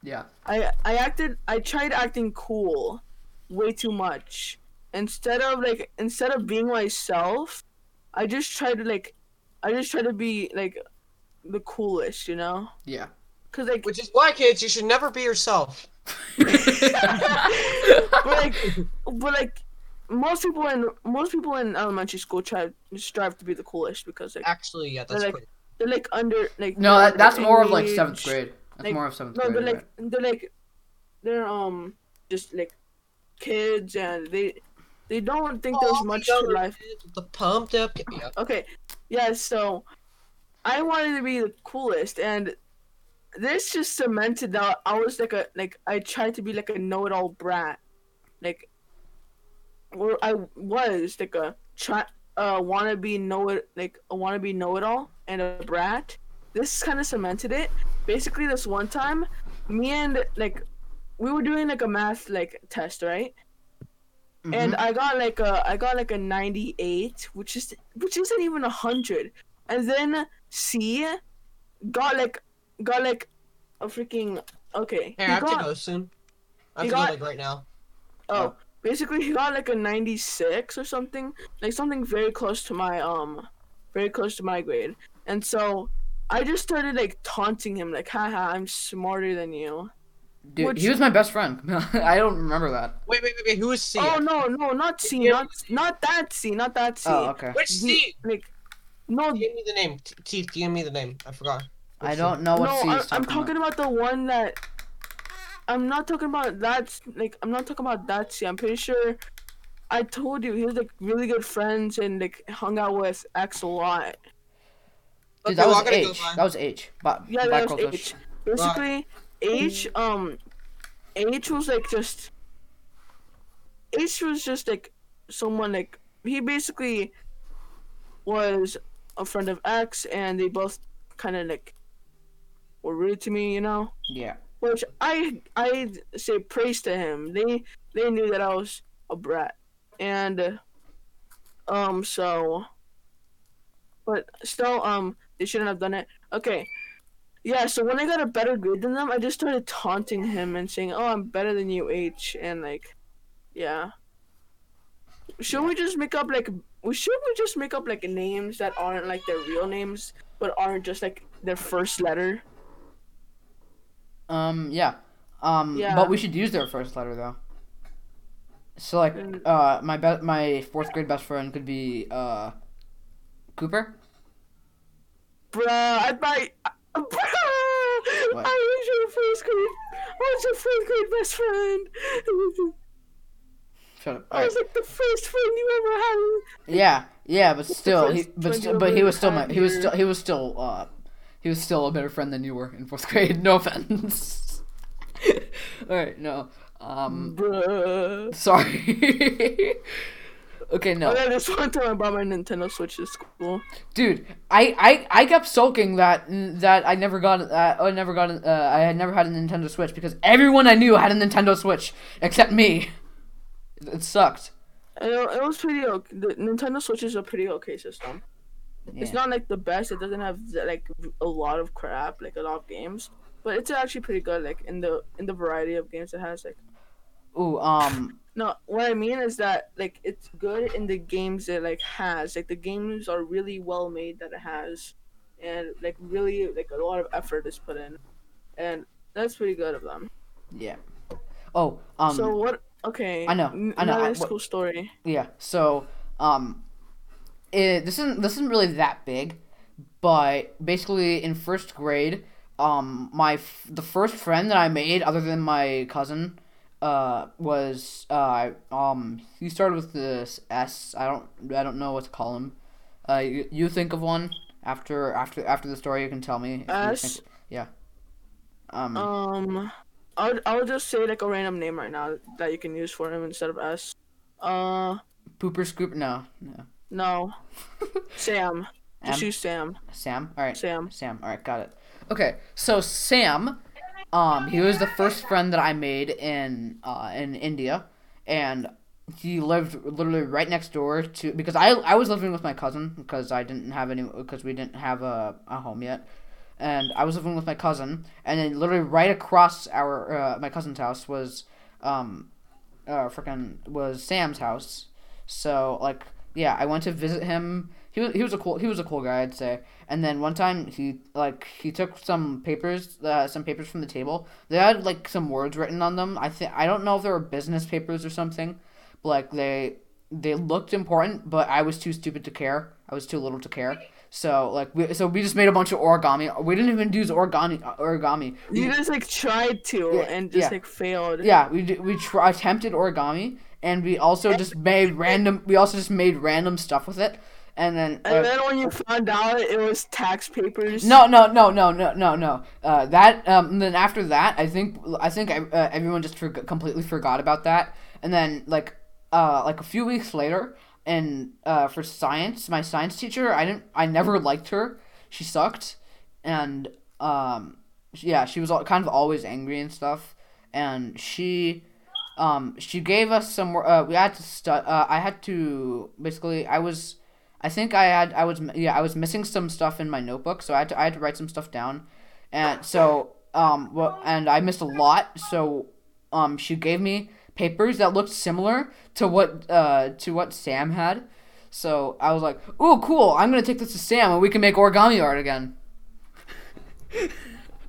Yeah. I I acted I tried acting cool way too much. Instead of like instead of being myself, I just tried to like I just tried to be like the coolest, you know? Yeah. Cuz like Which is why, kids, you should never be yourself. (laughs) but like (laughs) but like most people in most people in elementary school try strive to be the coolest because like Actually, yeah, that's like- pretty. they're like under like no, that, that's more of like seventh grade. That's like- more of seventh No, grade. they're right? like they're like they're um just like kids and they they don't think there's Oh, much to life. kids The pumped up. Yeah. Okay, yeah. So I wanted to be the coolest, and this just cemented that I was like a like I tried to be like a know-it-all brat, like or I was like a try uh wannabe know it like a wannabe know-it-all and a brat. This kind of cemented it. Basically, this one time, me and like we were doing like a math like test, right? and Mhm. I got like a I got like a 98, which is which isn't even a hundred. And then C got like got like a freaking okay. Hey, he I have to go soon. I have he to got- go like right now. oh, basically he got like a 96 or something, like something very close to my um, very close to my grade. And so I just started like taunting him, like, haha, I'm smarter than you. Dude, which- he was my best friend. (laughs) I don't remember that. Wait, wait, wait, wait. Who is C? Oh no, no, not C, Yeah. not not that C, not that C. Oh, okay. Which He- C? Like, no, Give me the name. T- Teeth, give me the name. I forgot. I don't know what no, C I, is I'm talking talking about the one that. I'm not talking about that. Like, I'm not talking about that. See, I'm pretty sure. I told you he was like really good friends and like hung out with X a lot. Dude, Okay, that was I H. That was H. But Yeah, that was H. Basically, H um, H was like just. H was just like someone like he basically was a friend of X and they both kind of like were rude to me, you know. Yeah. which I I say praise to him. They they knew that I was a brat, and uh, um so, but still um they shouldn't have done it. Okay, yeah. So when I got a better grade than them, I just started taunting him and saying, "Oh, I'm better than you, H," and like, yeah. Should we just make up like? we Should we just make up like names that aren't like their real names, but aren't just like their first letter? Um. Yeah. Um. Yeah. But we should use their first letter though. So like, Mm. uh, my be- my fourth grade best friend could be uh, Cooper. Bruh, I might. Uh, (laughs) bruh, What? I was your first grade. I was your first grade best friend. Shut up. I was like the first friend you ever had. Yeah. Yeah, but still, he but still, but he was still my he was still he was still uh he was still a better friend than you were in fourth grade. (laughs) No offense. (laughs) All right, no. Um, Bruh. sorry. Okay, no. Oh yeah, this one time I brought my Nintendo Switch to school. Dude, I, I, I kept sulking that that I never got uh, I never got uh, I had never had a Nintendo Switch because everyone I knew had a Nintendo Switch except me. It sucked. It, it was pretty okay. The Nintendo Switch is a pretty okay system. It's not like the best. It doesn't have like a lot of crap, like a lot of games. But it's actually pretty good, like in the in the variety of games it has. Like Ooh, um, no, what I mean is that like it's good in the games it like has. Like the games are really well made that it has, and like really like a lot of effort is put in, and that's pretty good of them. yeah. Oh, um, so what? Okay. I know, I know, Another school story. Yeah. So, um, it, this isn't this isn't really that big, but basically in first grade, um, my f- the first friend that I made other than my cousin, uh, was uh, um, he started with this S. I don't I don't know what to call him. Uh, you, you think of one after after after the story. You can tell me. S? think- yeah. Um. Um, I'll I'll just say like a random name right now that you can use for him instead of S. Uh, Pooper Scoop. No. No. no, (laughs) Sam. Just Sam. Sam. All right. Sam. Sam. All right, got it. Okay, so Sam, um, he was the first friend that I made in uh in India, and he lived literally right next door to because I I was living with my cousin because I didn't have any because we didn't have a, a home yet. And I was living with my cousin, and then literally right across our uh, my cousin's house was, um, uh, freaking was Sam's house. So like, yeah, I went to visit him. He was he was a cool he was a cool guy, I'd say. And then one time he like he took some papers uh, some papers from the table. They had like some words written on them. I think I don't know if they were business papers or something, but like they they looked important, but I was too stupid to care. I was too little to care. So like we so we just made a bunch of origami. We didn't even use origami origami. We- You just like tried to Yeah, and just yeah. like failed. yeah, we d- we tr- attempted origami, and we also just made random. We also just made random stuff with it, and then. And uh, then when you found out it was tax papers. no, no, no, no, no, no, no. Uh, that um, and then after that, I think I think uh, everyone just forg completely forgot about that, and then like uh, like a few weeks later, and uh, for science, my science teacher, I didn't, I never liked her. She sucked, and um, yeah, she was al- kind of always angry and stuff, and she. Um, she gave us some. Uh, we had to stu- uh, I had to basically. I was I think I had I was yeah I was missing some stuff in my notebook, so I had to I had to write some stuff down, and so um well and I missed a lot. So um she gave me papers that looked similar to what uh to what Sam had. So I was like, "Ooh, cool! I'm gonna take this to Sam, and we can make origami art again."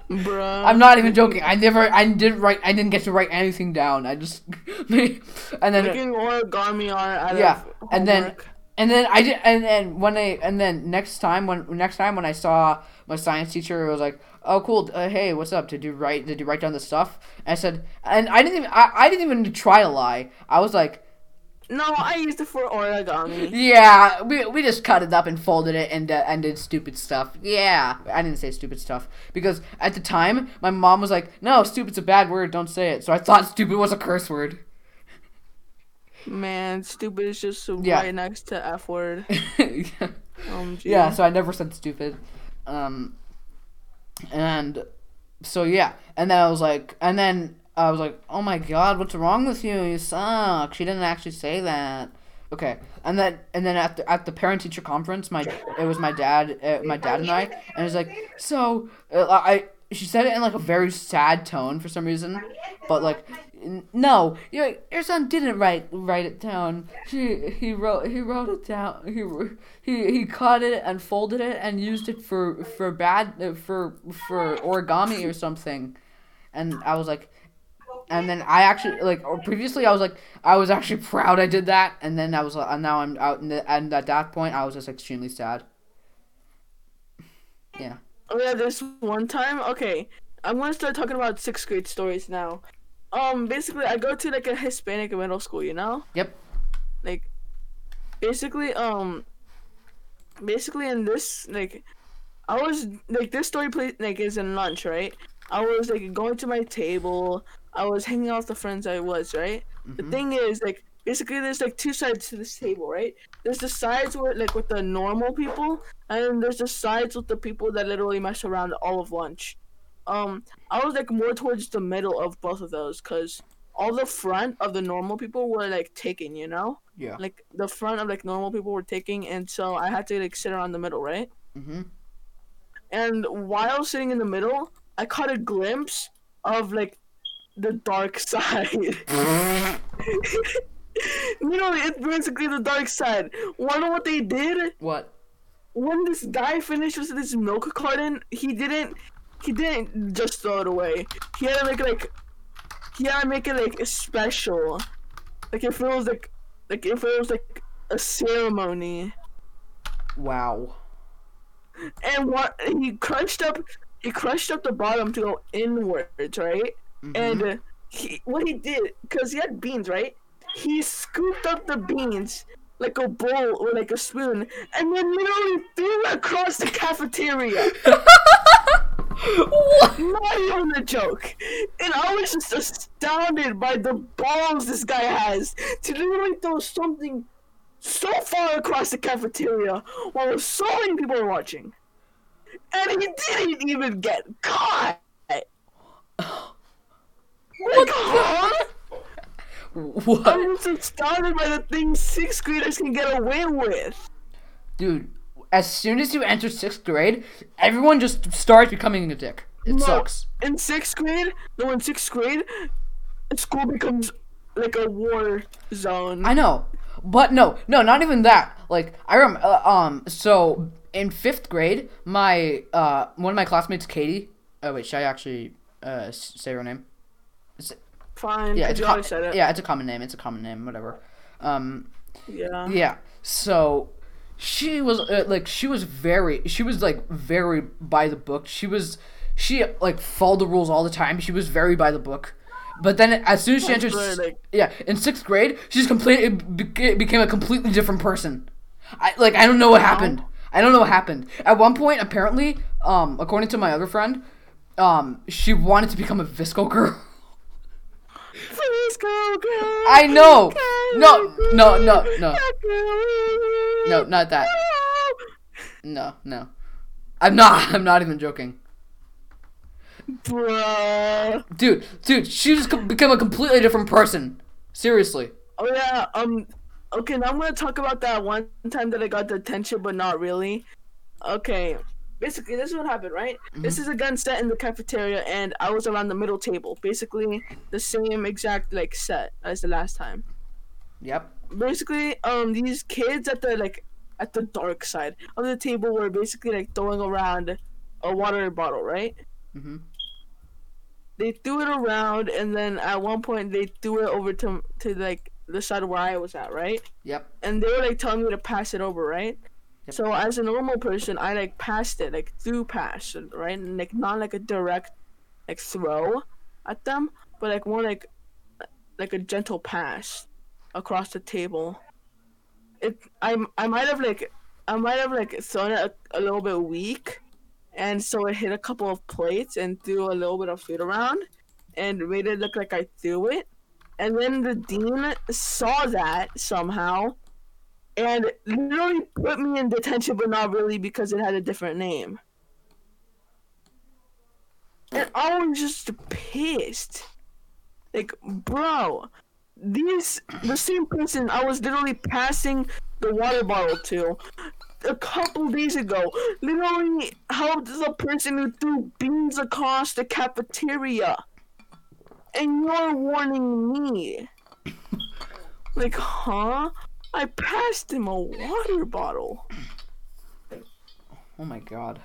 Bruh. I'm not even joking. I never, I didn't write, I didn't get to write anything down. I just, (laughs) and then making origami art out Yeah, and then. And then I did and then when I and then next time when next time when I saw my science teacher it was like oh cool uh, hey what's up? Did you write did you write down the stuff? And I said and I didn't even I, I didn't even try to lie. I was like No, I used it for origami. yeah we, we just cut it up and folded it and uh, and did stupid stuff. Yeah I didn't say stupid stuff. Because at the time my mom was like no stupid's a bad word don't say it. So I thought stupid was a curse word Man, stupid is just Yeah. right next to F word. (laughs) yeah. Um, Yeah, so I never said stupid. Um, and so yeah, and then I was like, and then I was like, oh my god, what's wrong with you? You suck. She didn't actually say that. Okay, and then and then at the at the parent teacher conference, my it was my dad, uh, my dad and I, and it was like, so uh, I she said it in like a very sad tone for some reason, but like. No, your son didn't write write it down. He he wrote he wrote it down. He he he cut it and folded it and used it for for bad uh, for for origami or something. And I was like, and then I actually like previously I was like I was actually proud I did that, and then I was like, and now I'm out, and, and at that point I was just extremely sad. Yeah. Oh yeah, this one time. Okay, I'm gonna start talking about sixth grade stories now. Um, basically, I go to like a Hispanic middle school. You know. Yep. Like, basically, um, basically in this like, I was like this story play like is in lunch, right? I was like going to my table. I was hanging out with the friends I was right. The Mhm. thing is, like, basically, there's like two sides to this table, right? There's the sides where, like, with the normal people, and then there's the sides with the people that literally mess around all of lunch. Um, I was like more towards the middle of both of those, cause all the front of the normal people were like taking, you know, Yeah. like the front of like normal people were taking, and so I had to like sit around the middle, right? Mm-hmm. And while sitting in the middle, I caught a glimpse of like the dark (laughs) side. (laughs) you know, it's basically the dark side. Wanna what they did? What? When this guy finished with this milk carton, he didn't he didn't just throw it away. He had to make it like he had to make it like special. Like if it was like like if it was like a ceremony. Wow. And what he crunched up he crushed up the bottom to go inwards, right? Mhm. And he, what he did, because he had beans, right? He scooped up the beans like a bowl or like a spoon, and then literally threw it across the cafeteria. what? Not even a joke. And I was just astounded by the balls this guy has to literally throw something so far across the cafeteria while so many people are watching. And he didn't even get caught. What Like, huh? (laughs) What? I'm just astounded by the things sixth graders can get away with. Dude, as soon as you enter sixth grade, everyone just starts becoming a dick. It No. sucks. In sixth grade, no, in sixth grade, school becomes like a war zone. I know, but no, no, not even that. Like I rem uh, um. So in fifth grade, my uh one of my classmates, Katie. Oh wait, should I actually uh say her name? Fine, Yeah, it's you co- said it. yeah, it's a common name. It's a common name. Whatever. Um. Yeah. Yeah. So she was uh, like she was very she was like very by the book. She was she like followed the rules all the time. She was very by the book. But then as soon as she entered like- yeah, in 6th grade, she's completely beca- became a completely different person. I like I don't know what happened. I don't know what happened. At one point apparently, um according to my other friend, um she wanted to become a VSCO girl. (laughs) Please go, girl. I know. No, no, no, no. No, not that. No, no. I'm not. (laughs) I'm not even joking. Bruh. Dude, dude, she just became a completely different person. Seriously. Oh yeah. Um. Okay, now I'm gonna talk about that one time that I got detention, but not really. Okay. Basically, this is what happened, right? This is a gun set in the cafeteria, and I was around the middle table. Basically, the same exact like set as the last time. Yep. basically um these kids at the like at the dark side of the table were basically like throwing around a water bottle right mm-hmm. they threw it around and then at one point they threw it over to to like the side where i was at right Yep. and they were like telling me to pass it over right Yep. so as a normal person i like passed it like through pass right? And like not like a direct like throw at them but like more like like a gentle pass across the table. It i i might have like i might have like thrown it a, a little bit weak and so it hit a couple of plates and threw a little bit of food around and made it look like i threw it. And then the dean saw that somehow and literally put me in detention, but not really because it had a different name. And I was just pissed. Like, bro, these the same person I was literally passing the water bottle to a couple days ago literally helped the person who threw beans across the cafeteria. And you're warning me. Like, huh? I passed him a water bottle. Oh my god.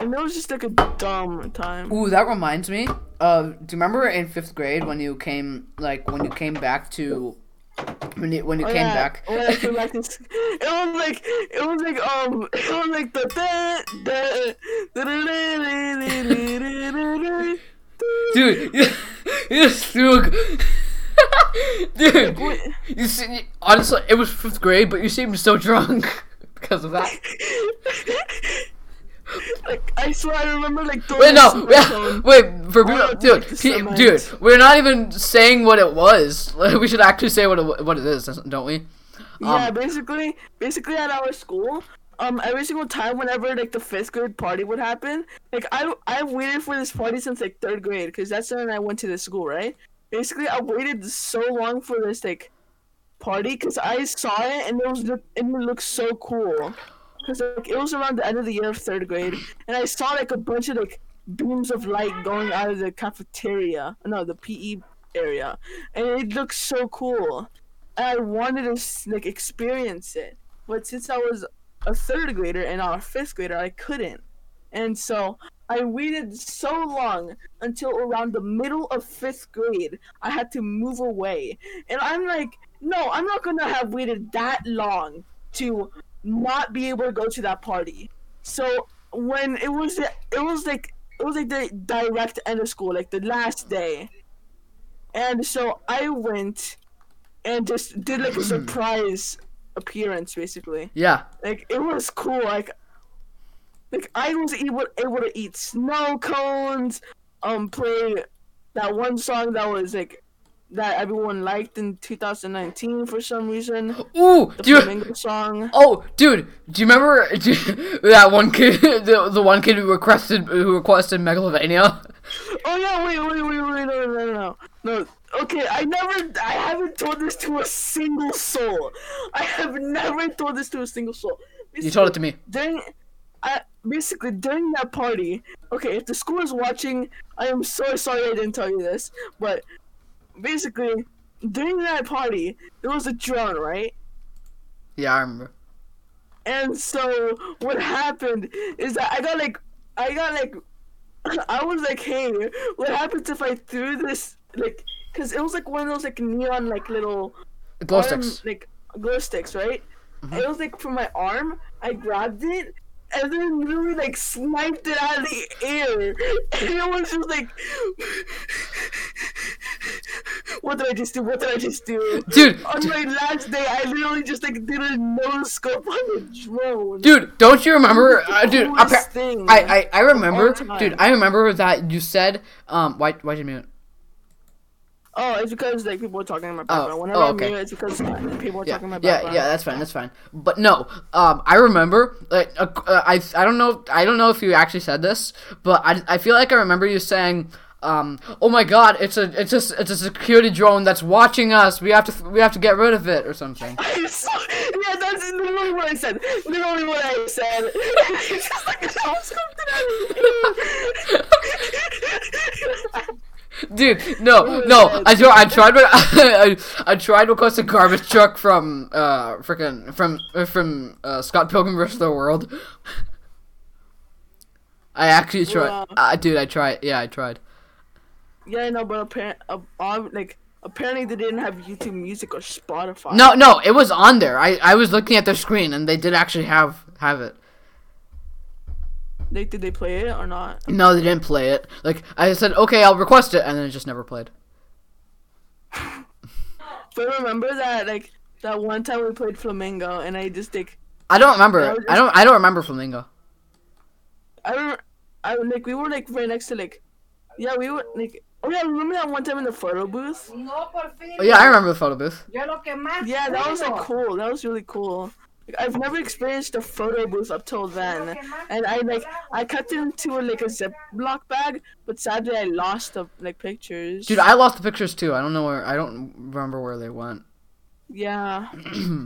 And it was just like a dumb time. Ooh, that reminds me. Uh, do you remember in fifth grade when you came, like, when you came back to, when you when you Oh, came yeah, back? came back it was like it was like um it was like the da, da, da, da, da, da, da, da, da, da. Dude, you, you just threw a. (laughs) Dude, you see, honestly, it was fifth grade, but you seemed so drunk (laughs) because of that. (laughs) Like I swear, I remember like Wait, no, yeah, wait, for people, dude, dude, we're not even saying what it was. Like, we should actually say what it, what it is, don't we? Yeah, Um, basically, basically at our school, um, every single time whenever like the fifth grade party would happen, like I I waited for this party since like third grade because that's when I went to the school, right? Basically, I waited so long for this like party because I saw it and it was and it looked so cool. Cause like it was around the end of the year of third grade, and I saw like a bunch of like beams of light going out of the cafeteria, no, the PE area, and it looked so cool. And I wanted to like experience it, but since I was a third grader and not a fifth grader, I couldn't. And so I waited so long until around the middle of fifth grade. I had to move away, and I'm like, no, I'm not gonna have waited that long to not be able to go to that party. So when it was, it was like it was like the direct end of school, like the last day. And so I went and just did like a (clears throat) surprise appearance, basically. Yeah. Like it was cool. Like, like I was able able to eat snow cones, um, play that one song that was like that everyone liked in 2019 for some reason. Ooh, The you, Flamingo song. oh, dude, do you remember (laughs) do you- that one kid, the, the one kid who requested who requested Megalovania? Oh yeah, wait, wait, wait, wait, no, no, no, no, no. Okay, I never, I haven't told this to a single soul. I have never told this to a single soul. You told it to me. during I basically during that party okay if the school is watching i am so sorry i didn't tell you this but basically during that party there was a drone right Yeah, I remember. and so what happened is that i got like i got like (clears throat) i was like hey what happens if i threw this like because it was like one of those like neon like little Glow arm, sticks. like glow sticks, right? Mm-hmm. It was like from my arm. I grabbed it and then literally like sniped it out of the air, and it was just like, what did I just do? What did I just do? Dude, On my last day, I literally just like did a no scope on the drone. dude, don't you remember, uh, dude? I, I I remember, dude. I remember that you said, um, why why did you mute? Oh, it's because like people were talking in my Oh. Whenever oh, I'm okay. it's because people are Yeah, talking in my yeah, background. yeah. That's fine. That's fine. But no, um, I remember. Like, uh, I I don't know. I don't know if you actually said this, but I, I feel like I remember you saying, um, oh my God, it's a it's a it's a security drone that's watching us. We have to we have to get rid of it or something. (laughs) Saw, yeah, that's literally what I said. Literally what I said. (laughs) it's just like (laughs) something Dude, no, no. I tr- I tried. to- (laughs) I, I tried to request a garbage truck from uh freaking from uh, from uh, Scott Pilgrim vs. the World. I actually tried. Wow. Uh, dude, I tried. Yeah, I tried. Yeah, I know, but apparently, uh, like apparently they didn't have YouTube Music or Spotify. No, no, it was on there. I, I was looking at their screen and they did actually have have it. They did they play it or not? No, they didn't play it. Like I said, okay, I'll request it, and then it just never played. (laughs) But remember that like that one time we played Flamingo and I just like I don't remember. Yeah, it. we I don't. I don't remember Flamingo. I don't I like we were like right next to like yeah we were like oh yeah remember that one time in the photo booth No, Porfirio. Oh yeah, I remember the photo booth. Yo lo que más yeah that was like cool that was really cool like, I've never experienced a photo booth up till then and I like I cut it into like a Ziploc bag but sadly I lost the like pictures Dude, I lost the pictures too. I don't know where. I don't remember where they went. yeah (clears throat)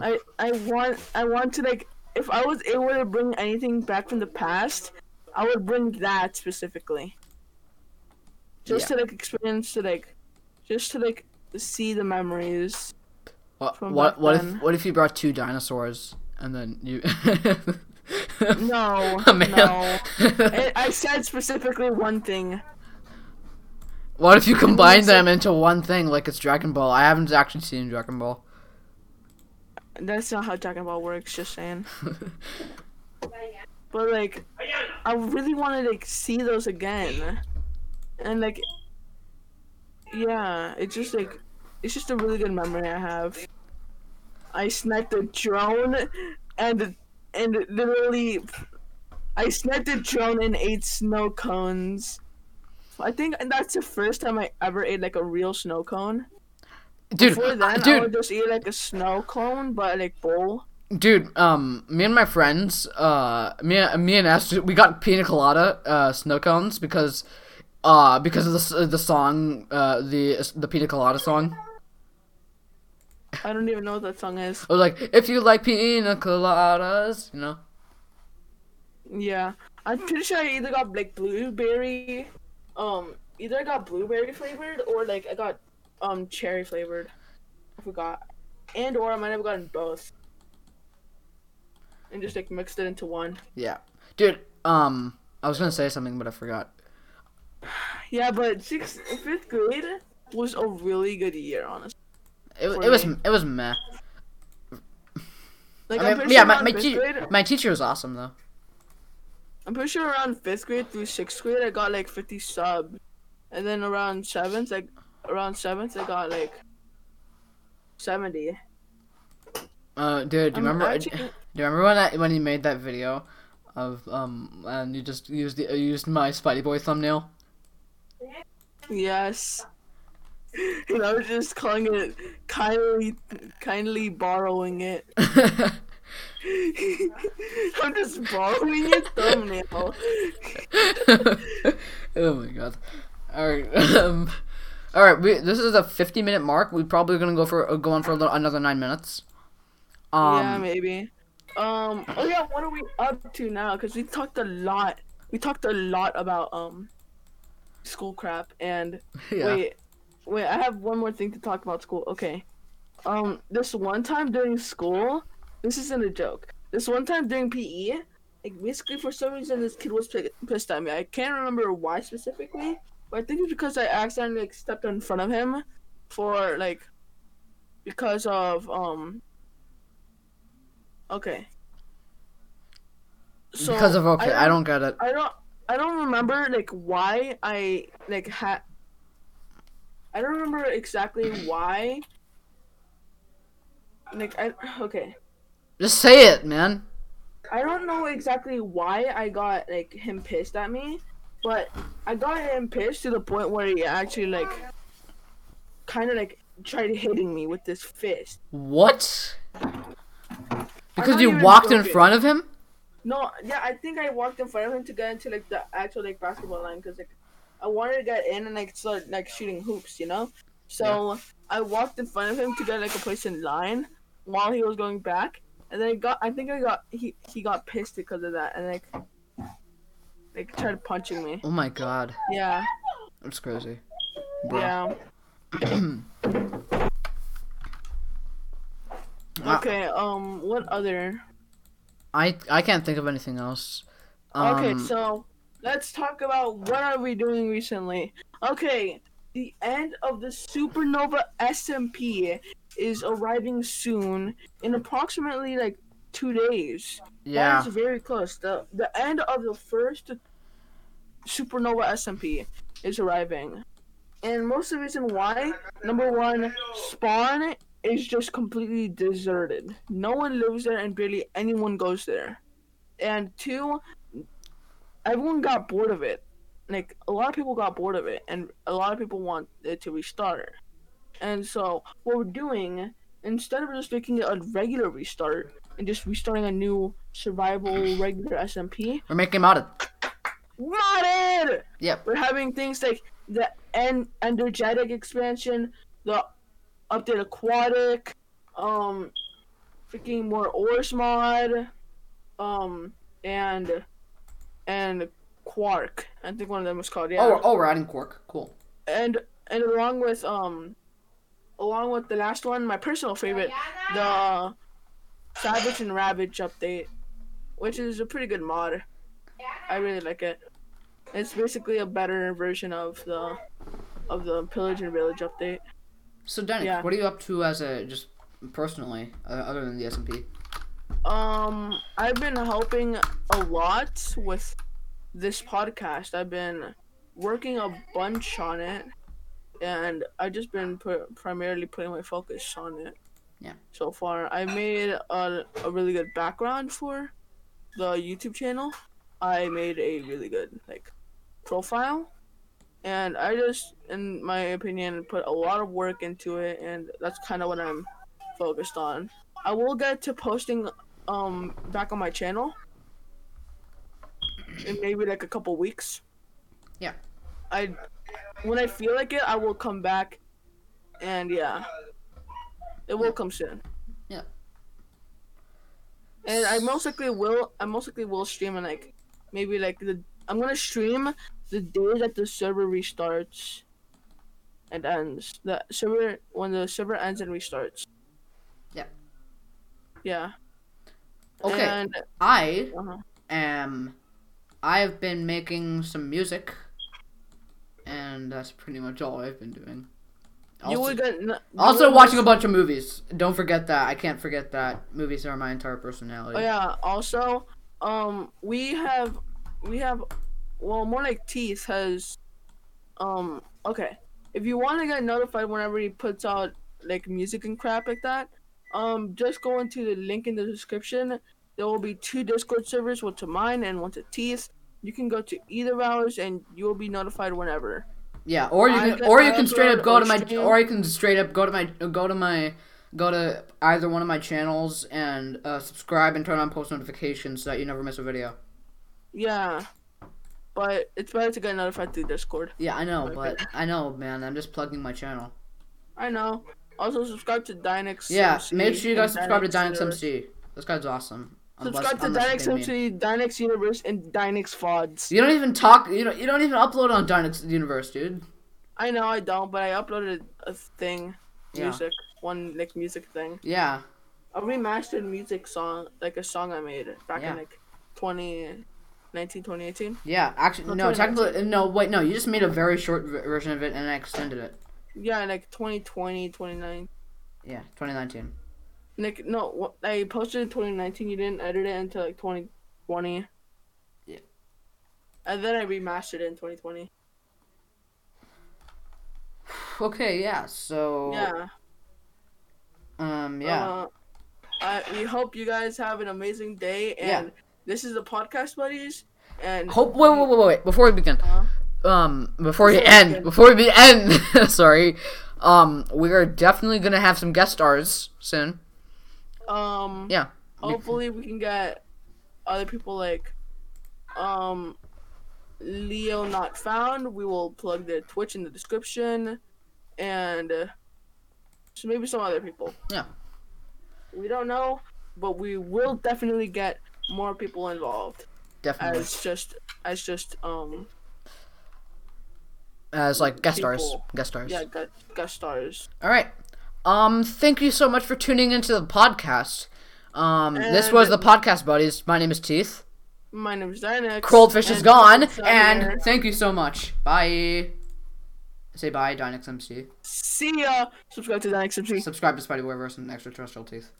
I I want I want to like if I was able to bring anything back from the past I would bring that specifically just Yeah. to like experience to like just to like see the memories What? From What? What if? What if you brought two dinosaurs and then you? (laughs) no (laughs) no I, I said specifically one thing What if you combine them into one thing like it's Dragon Ball? I haven't actually seen Dragon Ball. that's not how Dragon Ball works just saying (laughs) but like I really want to like see those again and like yeah it's just like it's just a really good memory I have I sniped a drone and and literally I sniped a drone and ate snow cones. I think that's the first time I ever ate like a real snow cone. Dude, Before then, uh, I would just eat like a snow cone, but like bowl. dude. Um, me and my friends, uh, me, me and Ash, we got pina colada, uh, snow cones because, uh, because of the the song, uh, the the pina colada song. I don't even know what that song is. Was like, if you like pina coladas, you know. Yeah, I'm pretty sure I either got like blueberry, um, either I got blueberry flavored or like I got um cherry flavored. I forgot, and or I might have gotten both, and just like mixed it into one. Yeah, dude. Um, I was gonna say something, but I forgot. (sighs) Yeah, but sixth, fifth grade was a really good year, honestly. It, it was it was meh. Like I mean, yeah, sure my my, te- grade, my teacher was awesome though. I'm pretty sure around fifth grade through sixth grade I got like 50 subs, and then around seventh, like around seventh I got like 70. Uh, dude, do you I'm remember? actually- Do you remember when I when you made that video of um and you just used the uh, used my Spidey Boy thumbnail? Yes. And I was just calling it kindly, kindly borrowing it. (laughs) I'm just borrowing your thumbnail. (laughs) oh my god! All right, um, all right. We this is a fifty minute mark. We're probably gonna go for uh, go on for a little, another nine minutes. yeah, Um, maybe. Um. Oh yeah. What are we up to now? Because we talked a lot. We talked a lot about um, school crap. And (laughs) yeah. wait, wait. I have one more thing to talk about school. Okay. Um. This one time during school, this isn't a joke. This one time during PE, like basically for some reason this kid was pi- pissed at me. I can't remember why specifically, but I think it's because I accidentally like stepped in front of him for like because of um. Okay. So because of okay, I don't get it. I don't I don't remember like why I like had I don't remember exactly why like I okay. Just say it, man. I don't know exactly why I got like him pissed at me, but I got him pissed to the point where he actually like kind of like tried hitting me with this fist. What? Because you walked in front of him? No, yeah, I think I walked in front of him to get into like the actual like basketball line because like I wanted to get in and like start like shooting hoops, you know. So I walked in front of him to get like a place in line while he was going back, and then I got I think I got he he got pissed because of that and like like tried punching me. Oh my god, Yeah, that's crazy. Bro. yeah. (clears throat) Ah, Okay. Um. What other? I I can't think of anything else. Um, Okay, so let's talk about what are we doing recently. Okay, the end of the Supernova SMP is arriving soon in approximately like two days. yeah. That is very close. The the end of the first Supernova SMP is arriving. And most of the reason why, number one, Spawn is just completely deserted. No one lives there and barely anyone goes there. And two, everyone got bored of it. Like a lot of people got bored of it and a lot of people want it to restart. And so what we're doing, instead of just making it a regular restart and just restarting a new survival regular SMP, We're making of. modded! Yep. We're having things like the en- Endergetic Expansion, the Upgrade Aquatic, um, freaking more ores mod, um, and and quark. I think one of them was called yeah. Oh, oh, we're adding Quark. Cool. And and along with um, along with the last one, my personal favorite, the Savage and Ravage update, which is a pretty good mod. I really like it. It's basically a better version of the of the Pillage and Village update. So, Danny, Yeah. what are you up to as a just personally, uh, other than the SMP? Um, I've been helping a lot with this podcast. I've been working a bunch on it, and I've just been put, primarily putting my focus on it. Yeah. So far, I made a, a really good background for the YouTube channel. I made a really good like profile, and I just, in my opinion, put a lot of work into it, and that's kind of what I'm focused on. I will get to posting um back on my channel in maybe like a couple weeks. Yeah. I when I feel like it, I will come back, and yeah, it will come soon. Yeah. And I most likely will. I most likely will stream in like maybe like the. I'm gonna stream the day that the server restarts and ends. The server when the server ends and restarts. Yeah. Yeah. Okay. And, I uh-huh. am. I've been making some music, and that's pretty much all I've been doing. you Also, would get. n- you also watching a bunch of movies. Don't forget that. I can't forget that. Movies are my entire personality. Oh yeah. Also, um, we have, we have, well, more like Teeth has, um, okay. If you want to get notified whenever he puts out like music and crap like that, um, just go into the link in the description. There will be two Discord servers, one to mine and one to Teeth. You can go to either of ours and you will be notified whenever. Yeah, or you can, or you can straight up go to my, or you can straight up go to my, go to my, go to either one of my channels and uh, subscribe and turn on post notifications so that you never miss a video. Yeah, but it's better to get notified through Discord. Yeah, I know, but I know, man. I'm just plugging my channel. I know. Also, subscribe to Dynex. Yeah, MC make sure you guys subscribe to Dynex MC. This guy's awesome. Unless- Subscribe to Dynex MC, Dynex Universe, and Dynex Fods. You don't even talk. You don't. You don't even upload on Dynex Universe, dude. I know I don't, but I uploaded a thing, Yeah. music, one like music thing, Yeah. a remastered music song, like a song I made back Yeah. in like 2019, 2018. Yeah. Actually, Oh, no. Technically, no. Wait, no. You just made a very short version of it and I extended it. Yeah, like 2020, 2019. Yeah, 2019. Like no, I posted in 2019. You didn't edit it until like 2020. Yeah. And then I remastered it in 2020. (sighs) Okay. Yeah. So. Yeah. Um. Yeah. Uh, I, we hope you guys have an amazing day. Yeah. And this is the podcast buddies. And Hope. Wait. Wait. Wait. Wait. Wait. Before we begin. Uh, Um. Before we end. Before we end. (laughs) sorry. Um. We are definitely gonna have some guest stars soon. um. Yeah. Hopefully, we can get other people like, um, Leo not found. We will plug their Twitch in the description, and uh, so maybe some other people. Yeah. We don't know, but we will definitely get more people involved Definitely. as just as just um As like guest stars. Guest stars. yeah gu- guest stars. All right. Um, thank you so much for tuning into the podcast. Um, this was the podcast buddies. My name is Teeth. My name is Dynex. Coldfish is gone, and thank you so much. Bye. Say bye, Dynex MC. see ya. Subscribe to Dynex MC. Subscribe to Spidey Wereverse and Extraterrestrial Teeth.